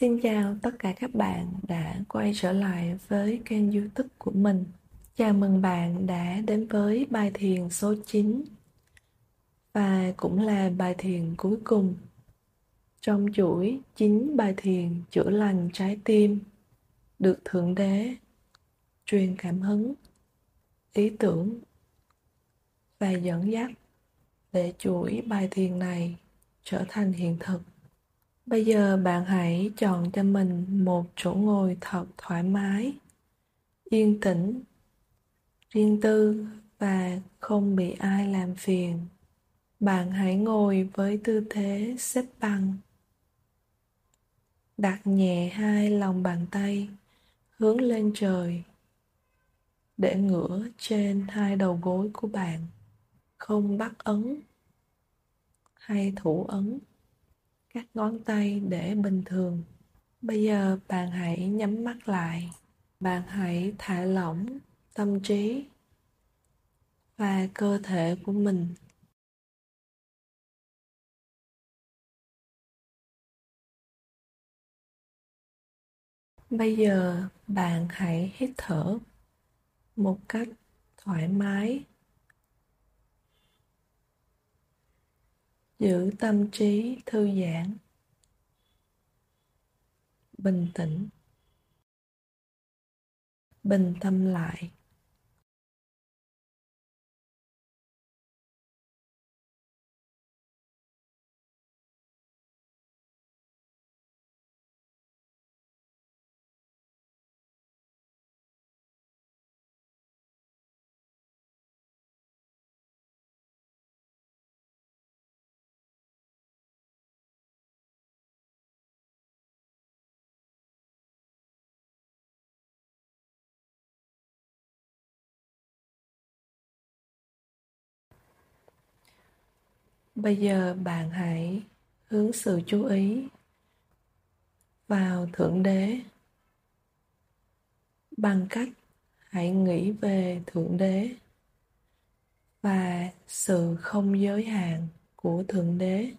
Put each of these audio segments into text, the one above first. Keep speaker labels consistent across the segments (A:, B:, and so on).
A: Xin chào tất cả các bạn đã quay trở lại với kênh youtube của mình. Chào mừng bạn đã đến với bài thiền số 9 và cũng là bài thiền cuối cùng trong chuỗi 9 bài thiền chữa lành trái tim được Thượng Đế truyền cảm hứng, ý tưởng và dẫn dắt để chuỗi bài thiền này trở thành hiện thực. Bây giờ bạn hãy chọn cho mình một chỗ ngồi thật thoải mái, yên tĩnh, riêng tư và không bị ai làm phiền. Bạn hãy ngồi với tư thế xếp bằng. Đặt nhẹ hai lòng bàn tay hướng lên trời để ngửa trên hai đầu gối của bạn, không bắt ấn hay thủ ấn các ngón tay để bình thường. Bây giờ bạn hãy nhắm mắt lại. Bạn hãy thả lỏng tâm trí và cơ thể của mình. Bây giờ bạn hãy hít thở một cách thoải mái giữ tâm trí thư giãn bình tĩnh bình tâm lại. Bây giờ bạn hãy hướng sự chú ý vào Thượng Đế bằng cách hãy nghĩ về Thượng Đế và sự không giới hạn của Thượng Đế.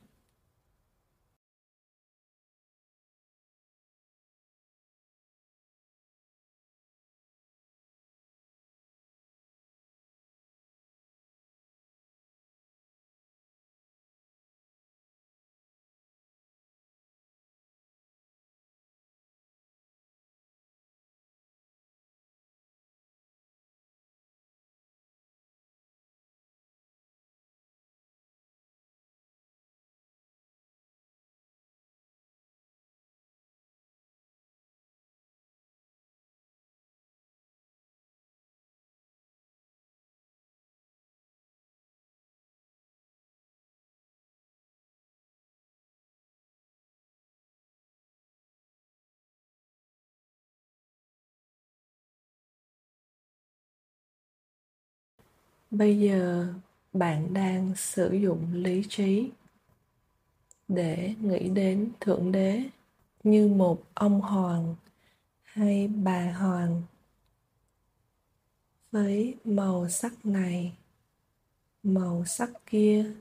A: Bây giờ bạn đang sử dụng lý trí để nghĩ đến thượng đế như một ông hoàng hay bà hoàng với màu sắc này, màu sắc kia.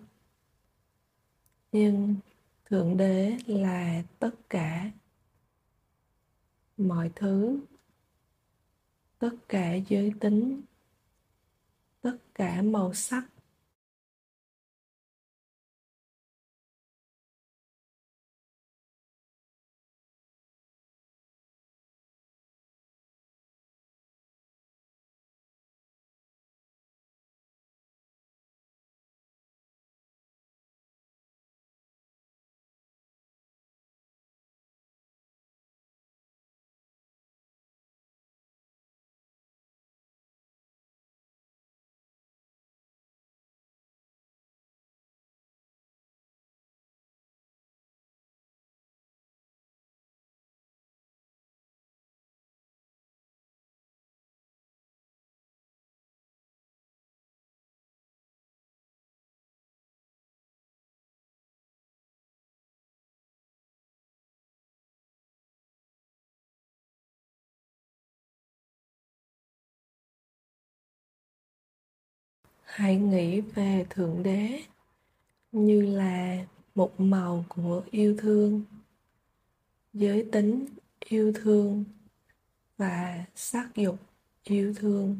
A: Nhưng thượng đế là tất cả mọi thứ, tất cả giới tính tất cả màu sắc hãy nghĩ về thượng đế như là một màu của yêu thương, giới tính yêu thương và sắc dục yêu thương.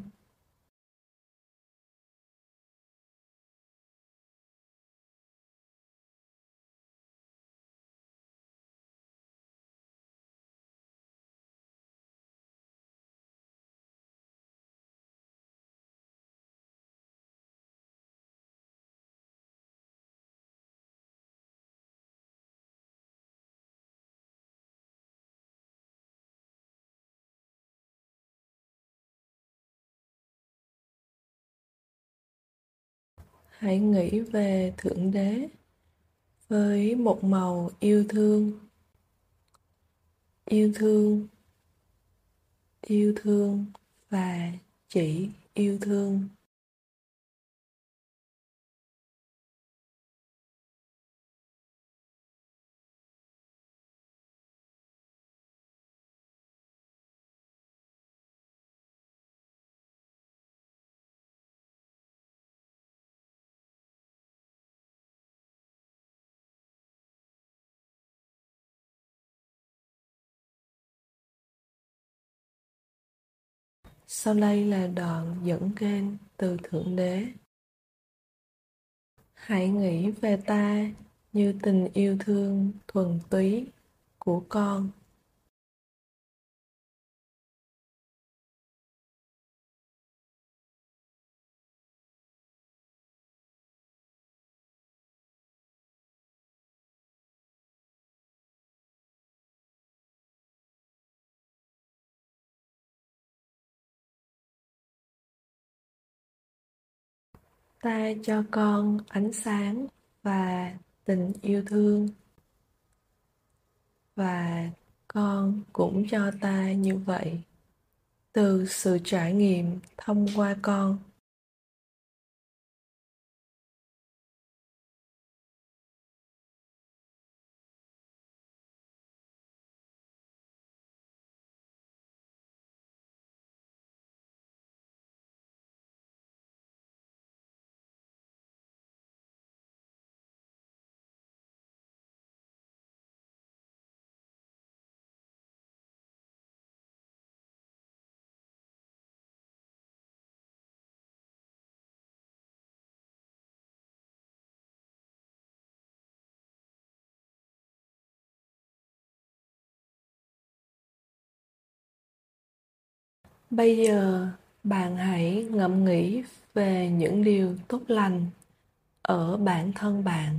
A: Hãy nghĩ về thượng đế với một màu yêu thương. Yêu thương yêu thương và chỉ yêu thương. Sau đây là đoạn dẫn kênh từ Thượng Đế. Hãy nghĩ về ta như tình yêu thương thuần túy của con. Ta cho con ánh sáng và tình yêu thương. Và con cũng cho ta như vậy. Từ sự trải nghiệm thông qua con Bây giờ bạn hãy ngẫm nghĩ về những điều tốt lành ở bản thân bạn.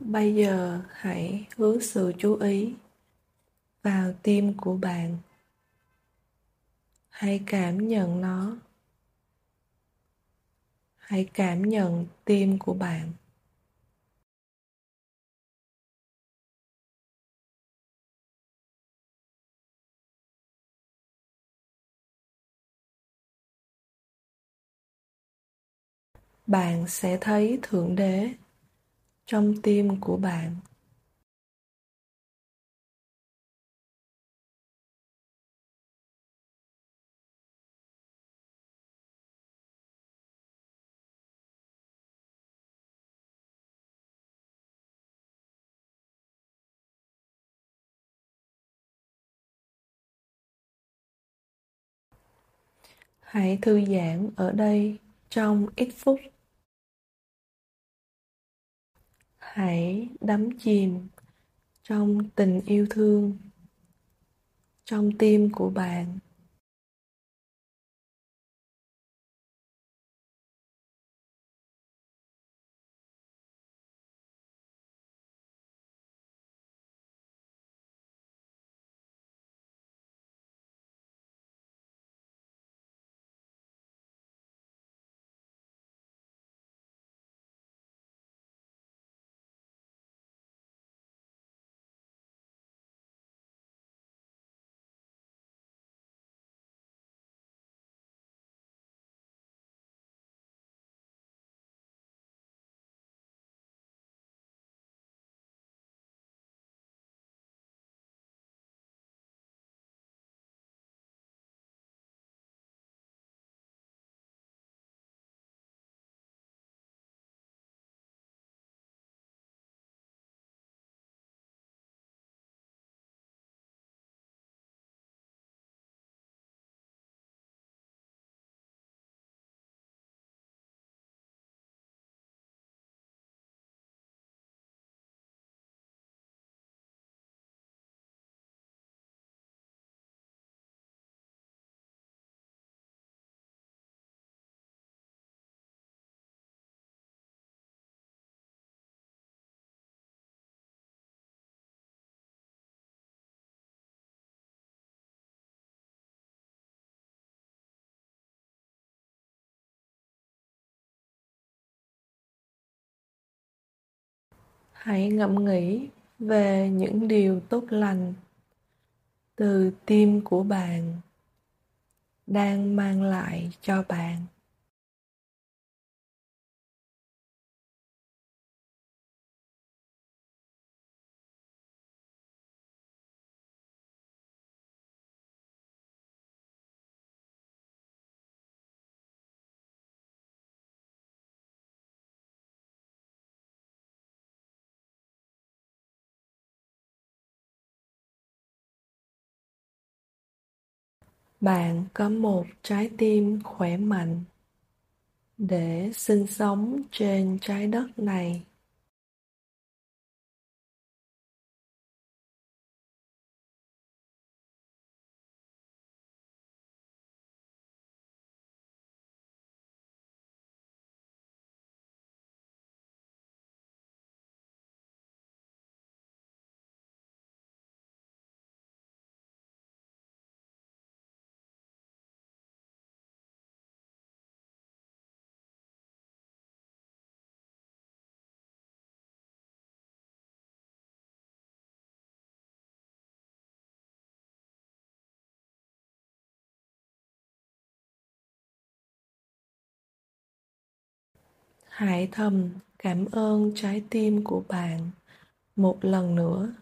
A: bây giờ hãy hướng sự chú ý vào tim của bạn. Hãy cảm nhận nó. Hãy cảm nhận tim của bạn. Bạn sẽ thấy thượng đế trong tim của bạn. Hãy thư giãn ở đây trong ít phút. Hãy đắm chìm trong tình yêu thương trong tim của bạn. Hãy ngẫm nghĩ về những điều tốt lành từ tim của bạn đang mang lại cho bạn. Bạn có một trái tim khỏe mạnh để sinh sống trên trái đất này. Hãy thầm cảm ơn trái tim của bạn một lần nữa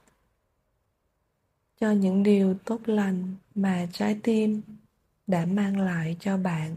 A: cho những điều tốt lành mà trái tim đã mang lại cho bạn.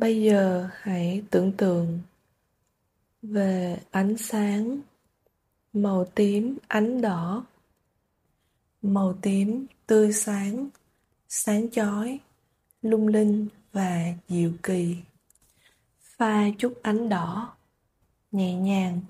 A: Bây giờ hãy tưởng tượng về ánh sáng màu tím ánh đỏ màu tím tươi sáng, sáng chói, lung linh và diệu kỳ. Pha chút ánh đỏ, nhẹ nhàng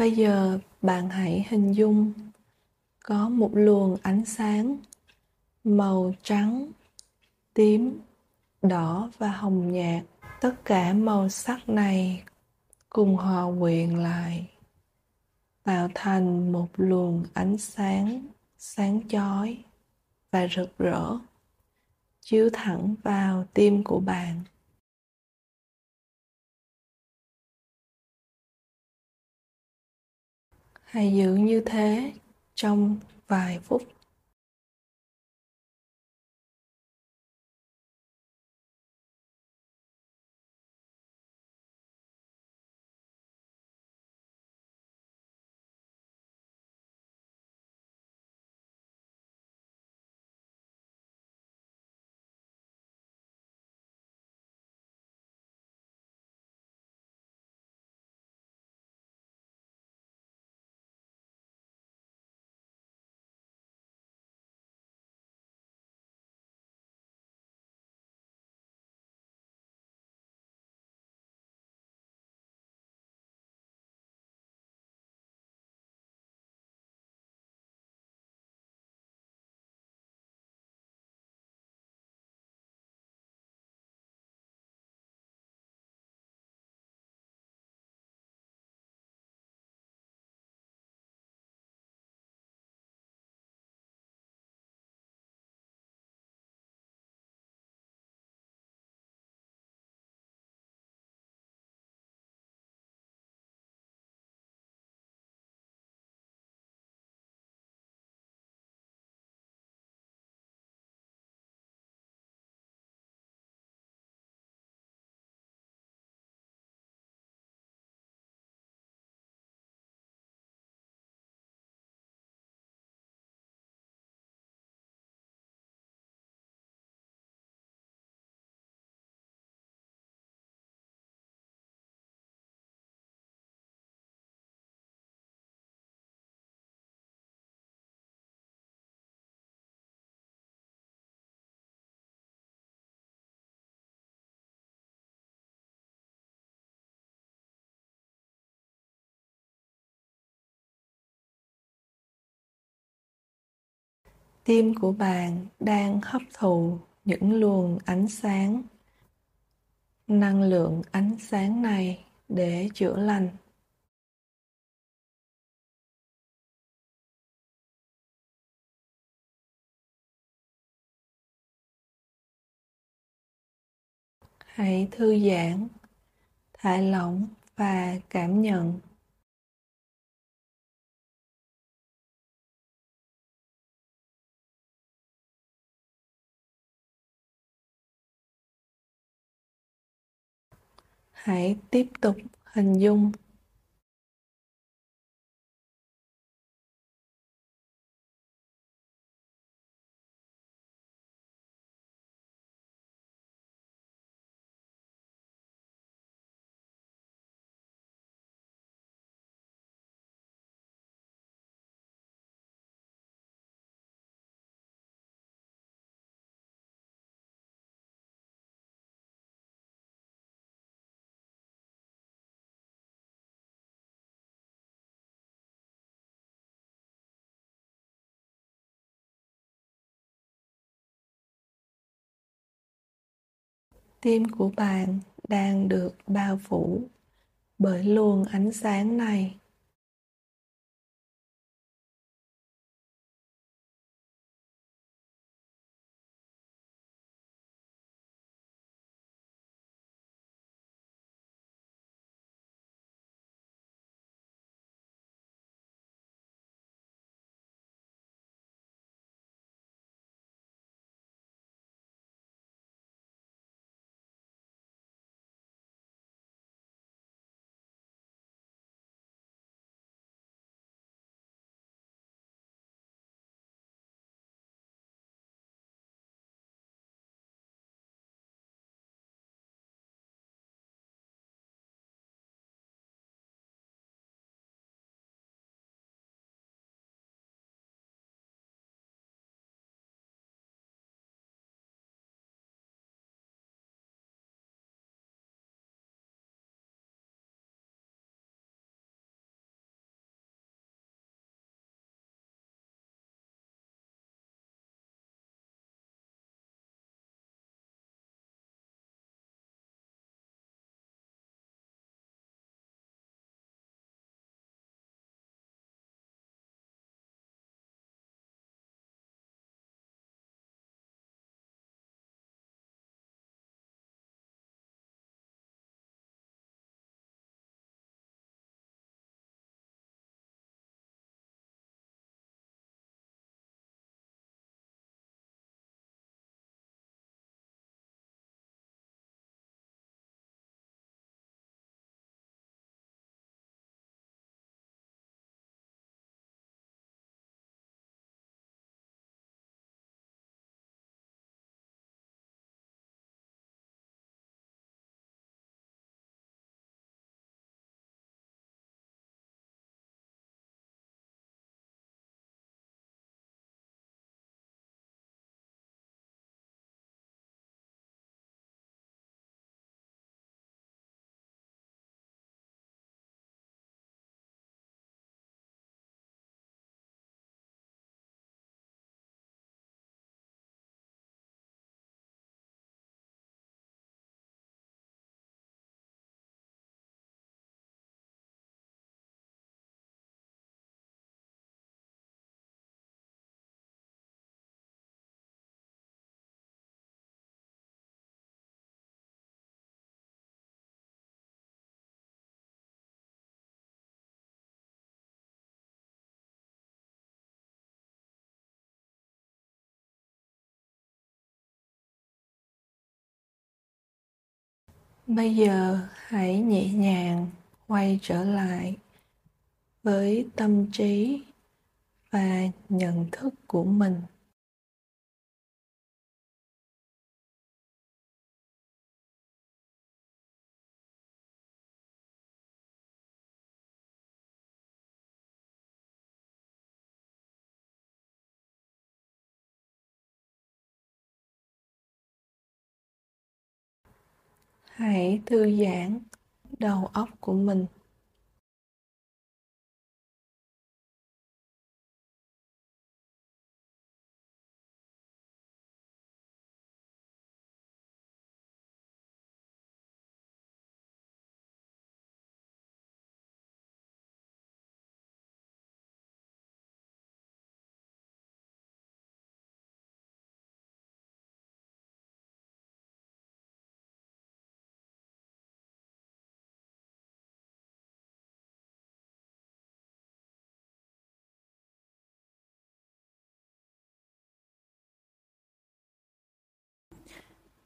A: Bây giờ bạn hãy hình dung có một luồng ánh sáng màu trắng, tím, đỏ và hồng nhạt. Tất cả màu sắc này cùng hòa quyện lại tạo thành một luồng ánh sáng sáng chói và rực rỡ chiếu thẳng vào tim của bạn hãy giữ như thế trong vài phút? Tim của bạn đang hấp thụ những luồng ánh sáng. Năng lượng ánh sáng này để chữa lành. Hãy thư giãn, thả lỏng và cảm nhận. Hãy tiếp tục hình dung tim của bạn đang được bao phủ bởi luồng ánh sáng này. Bây giờ hãy nhẹ nhàng quay trở lại với tâm trí và nhận thức của mình. Hãy thư giãn đầu óc của mình.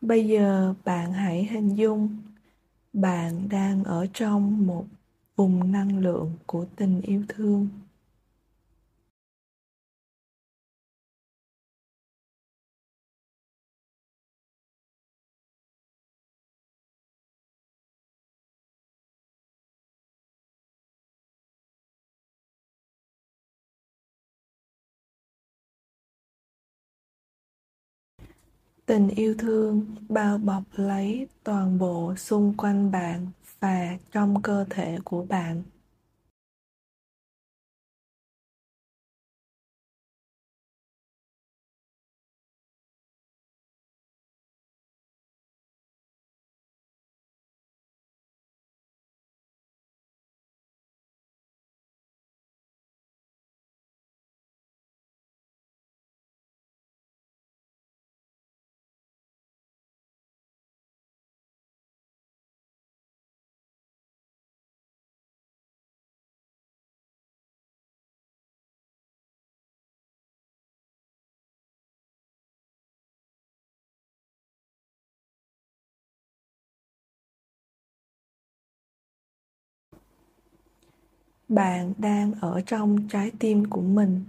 A: Bây giờ bạn hãy hình dung bạn đang ở trong một vùng năng lượng của tình yêu thương. Tình yêu thương bao bọc lấy toàn bộ xung quanh bạn và trong cơ thể của bạn. Bạn đang ở trong trái tim của mình.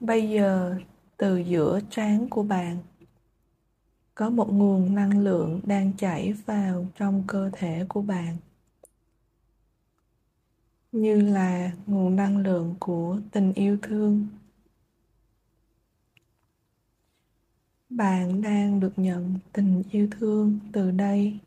A: Bây giờ, từ giữa trán của bạn, có một nguồn năng lượng đang chảy vào trong cơ thể của bạn. Như là nguồn năng lượng của tình yêu thương. Bạn đang được nhận tình yêu thương từ đây.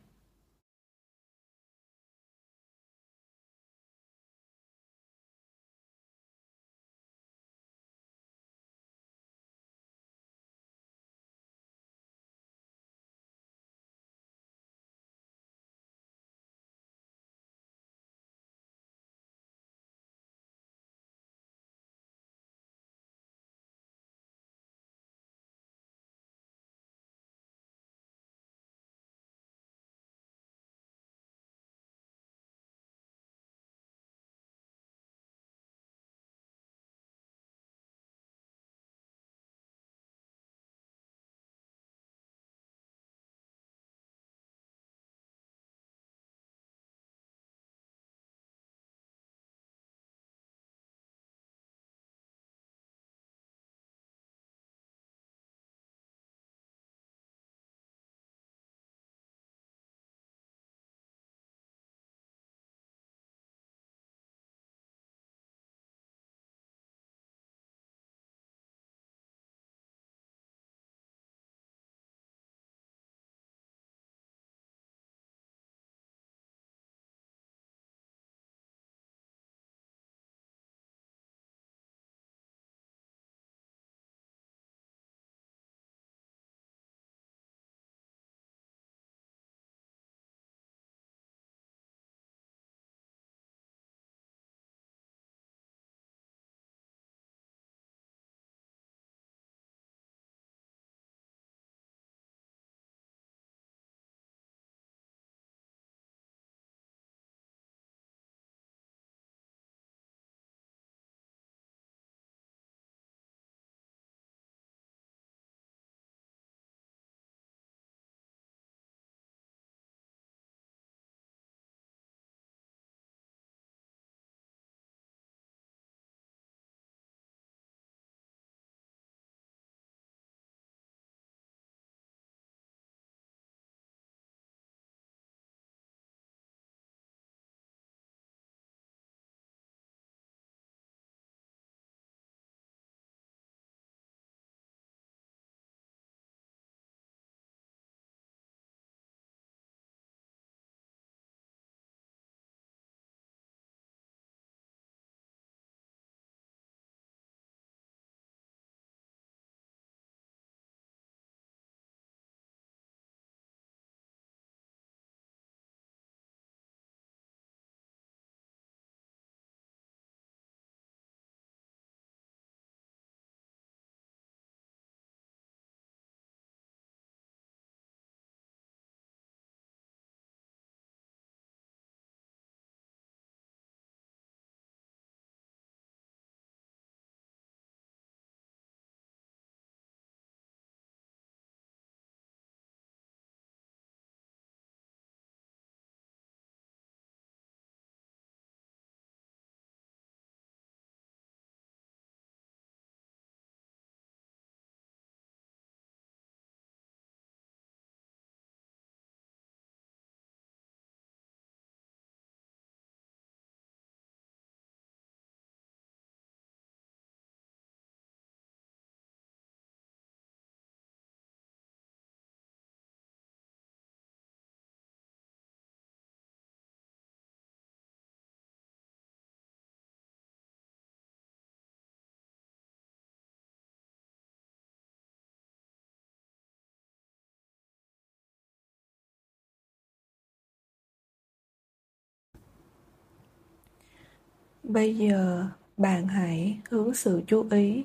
A: Bây giờ bạn hãy hướng sự chú ý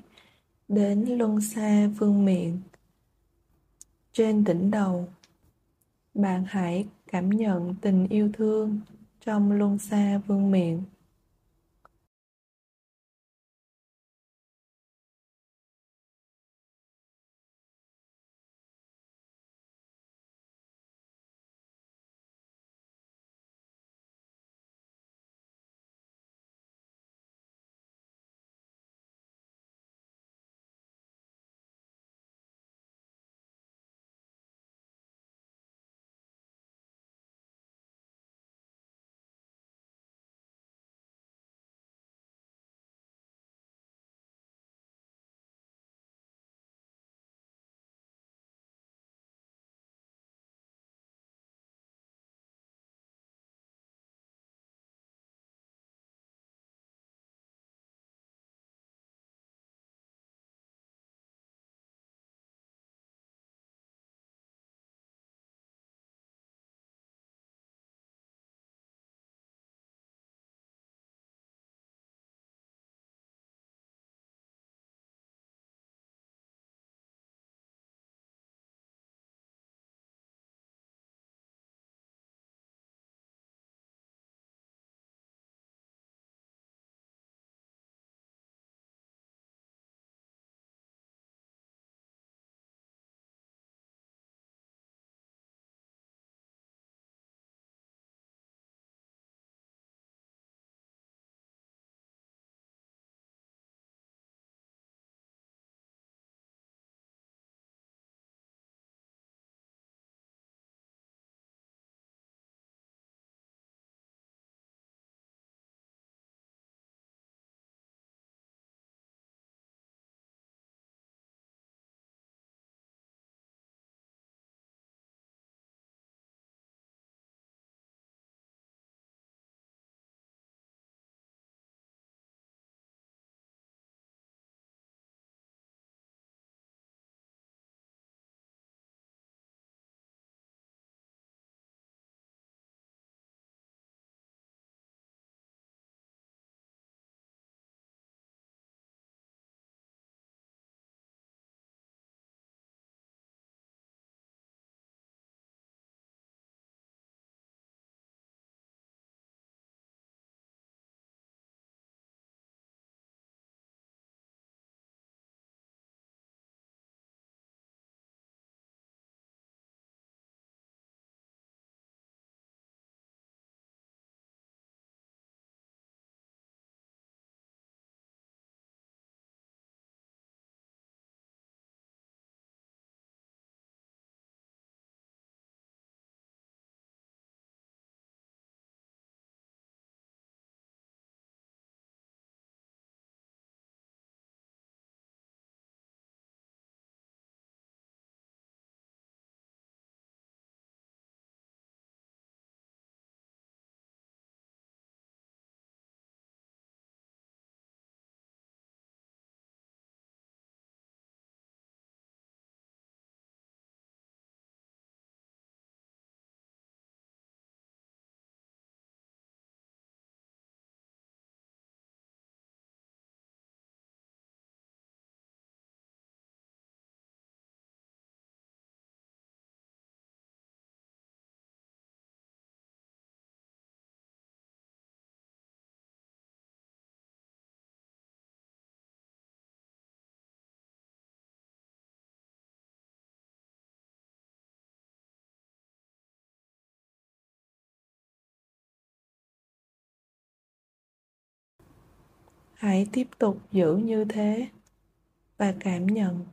A: đến luân xa phương miện trên đỉnh đầu. Bạn hãy cảm nhận tình yêu thương trong luân xa vương miện. Hãy tiếp tục giữ như thế và cảm nhận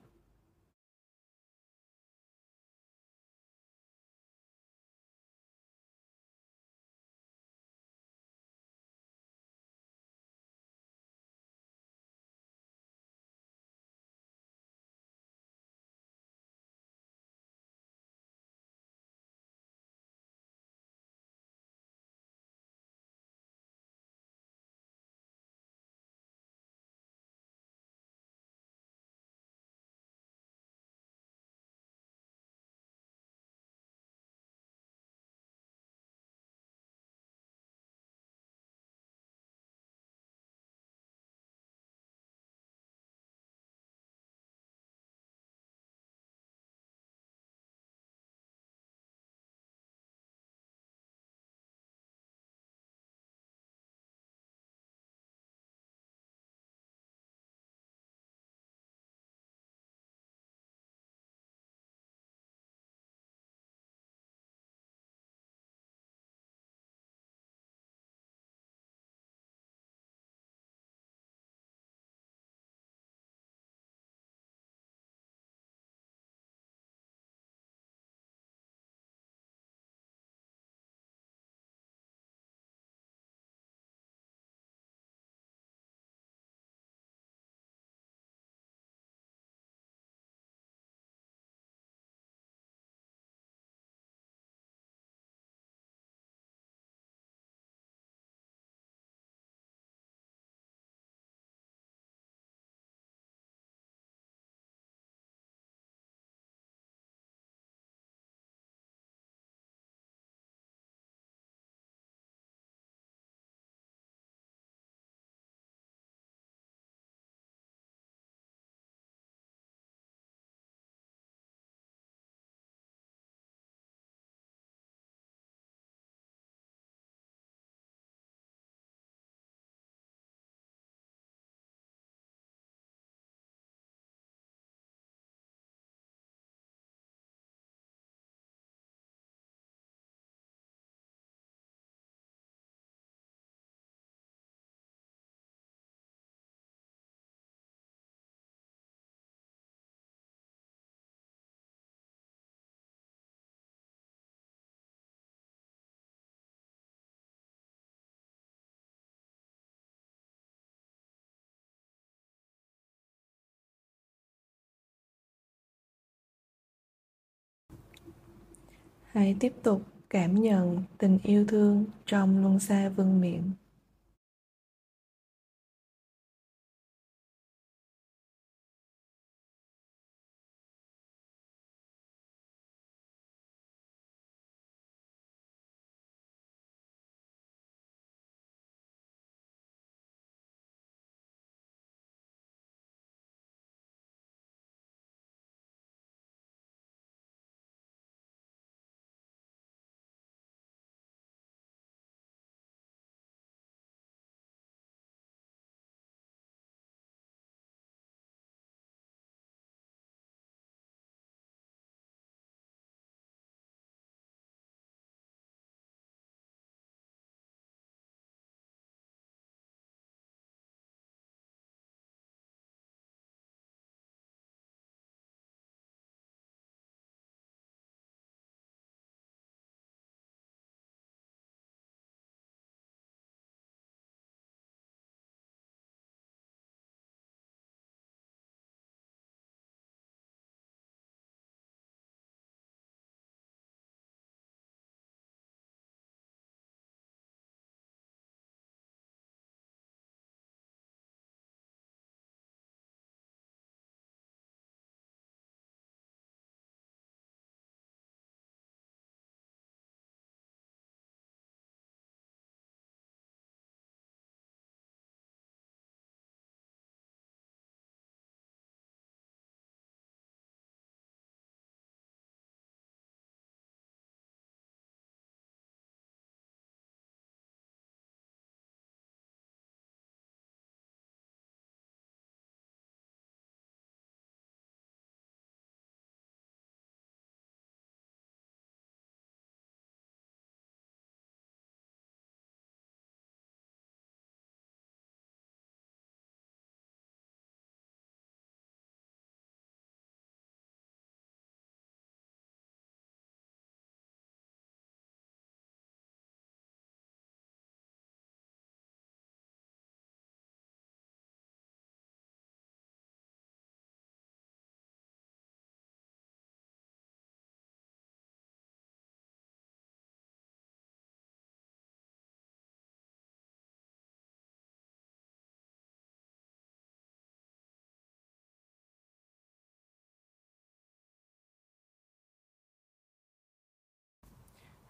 A: Hãy tiếp tục cảm nhận tình yêu thương trong luân xa vương miện.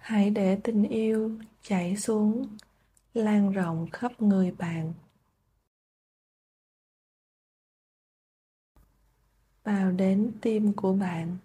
A: Hãy để tình yêu chảy xuống, lan rộng khắp người bạn. Vào đến tim của bạn.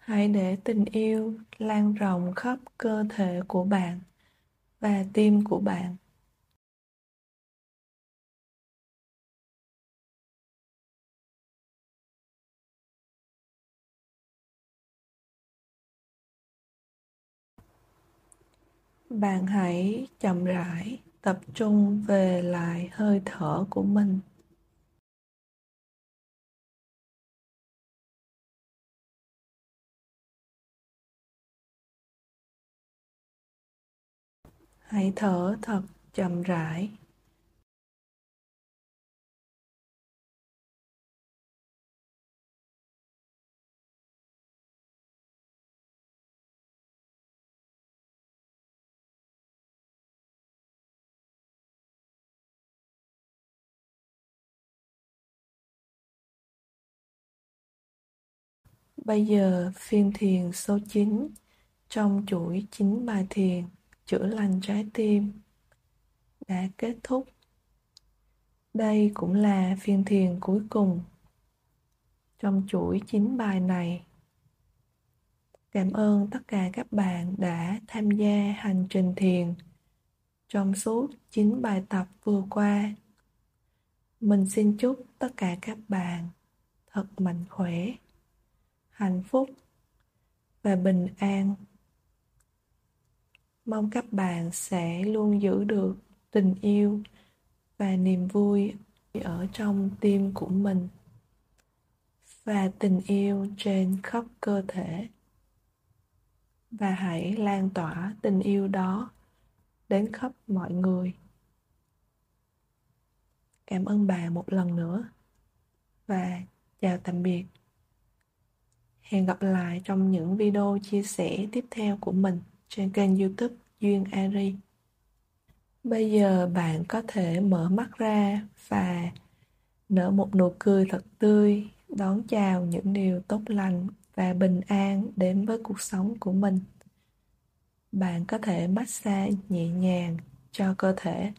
A: Hãy để tình yêu lan rộng khắp cơ thể của bạn và tim của bạn. Bạn hãy chậm rãi tập trung về lại hơi thở của mình. Hãy thở thật chậm rãi. Bây giờ phiên thiền số 9 trong chuỗi 9 bài thiền chữa lành trái tim đã kết thúc. Đây cũng là phiên thiền cuối cùng trong chuỗi chín bài này. Cảm ơn tất cả các bạn đã tham gia hành trình thiền trong suốt 9 bài tập vừa qua. Mình xin chúc tất cả các bạn thật mạnh khỏe, hạnh phúc và bình an Mong các bạn sẽ luôn giữ được tình yêu và niềm vui ở trong tim của mình và tình yêu trên khắp cơ thể. Và hãy lan tỏa tình yêu đó đến khắp mọi người. Cảm ơn bà một lần nữa và chào tạm biệt. Hẹn gặp lại trong những video chia sẻ tiếp theo của mình trên kênh youtube duyên ari. Bây giờ bạn có thể mở mắt ra và nở một nụ cười thật tươi, đón chào những điều tốt lành và bình an đến với cuộc sống của mình. Bạn có thể massage nhẹ nhàng cho cơ thể.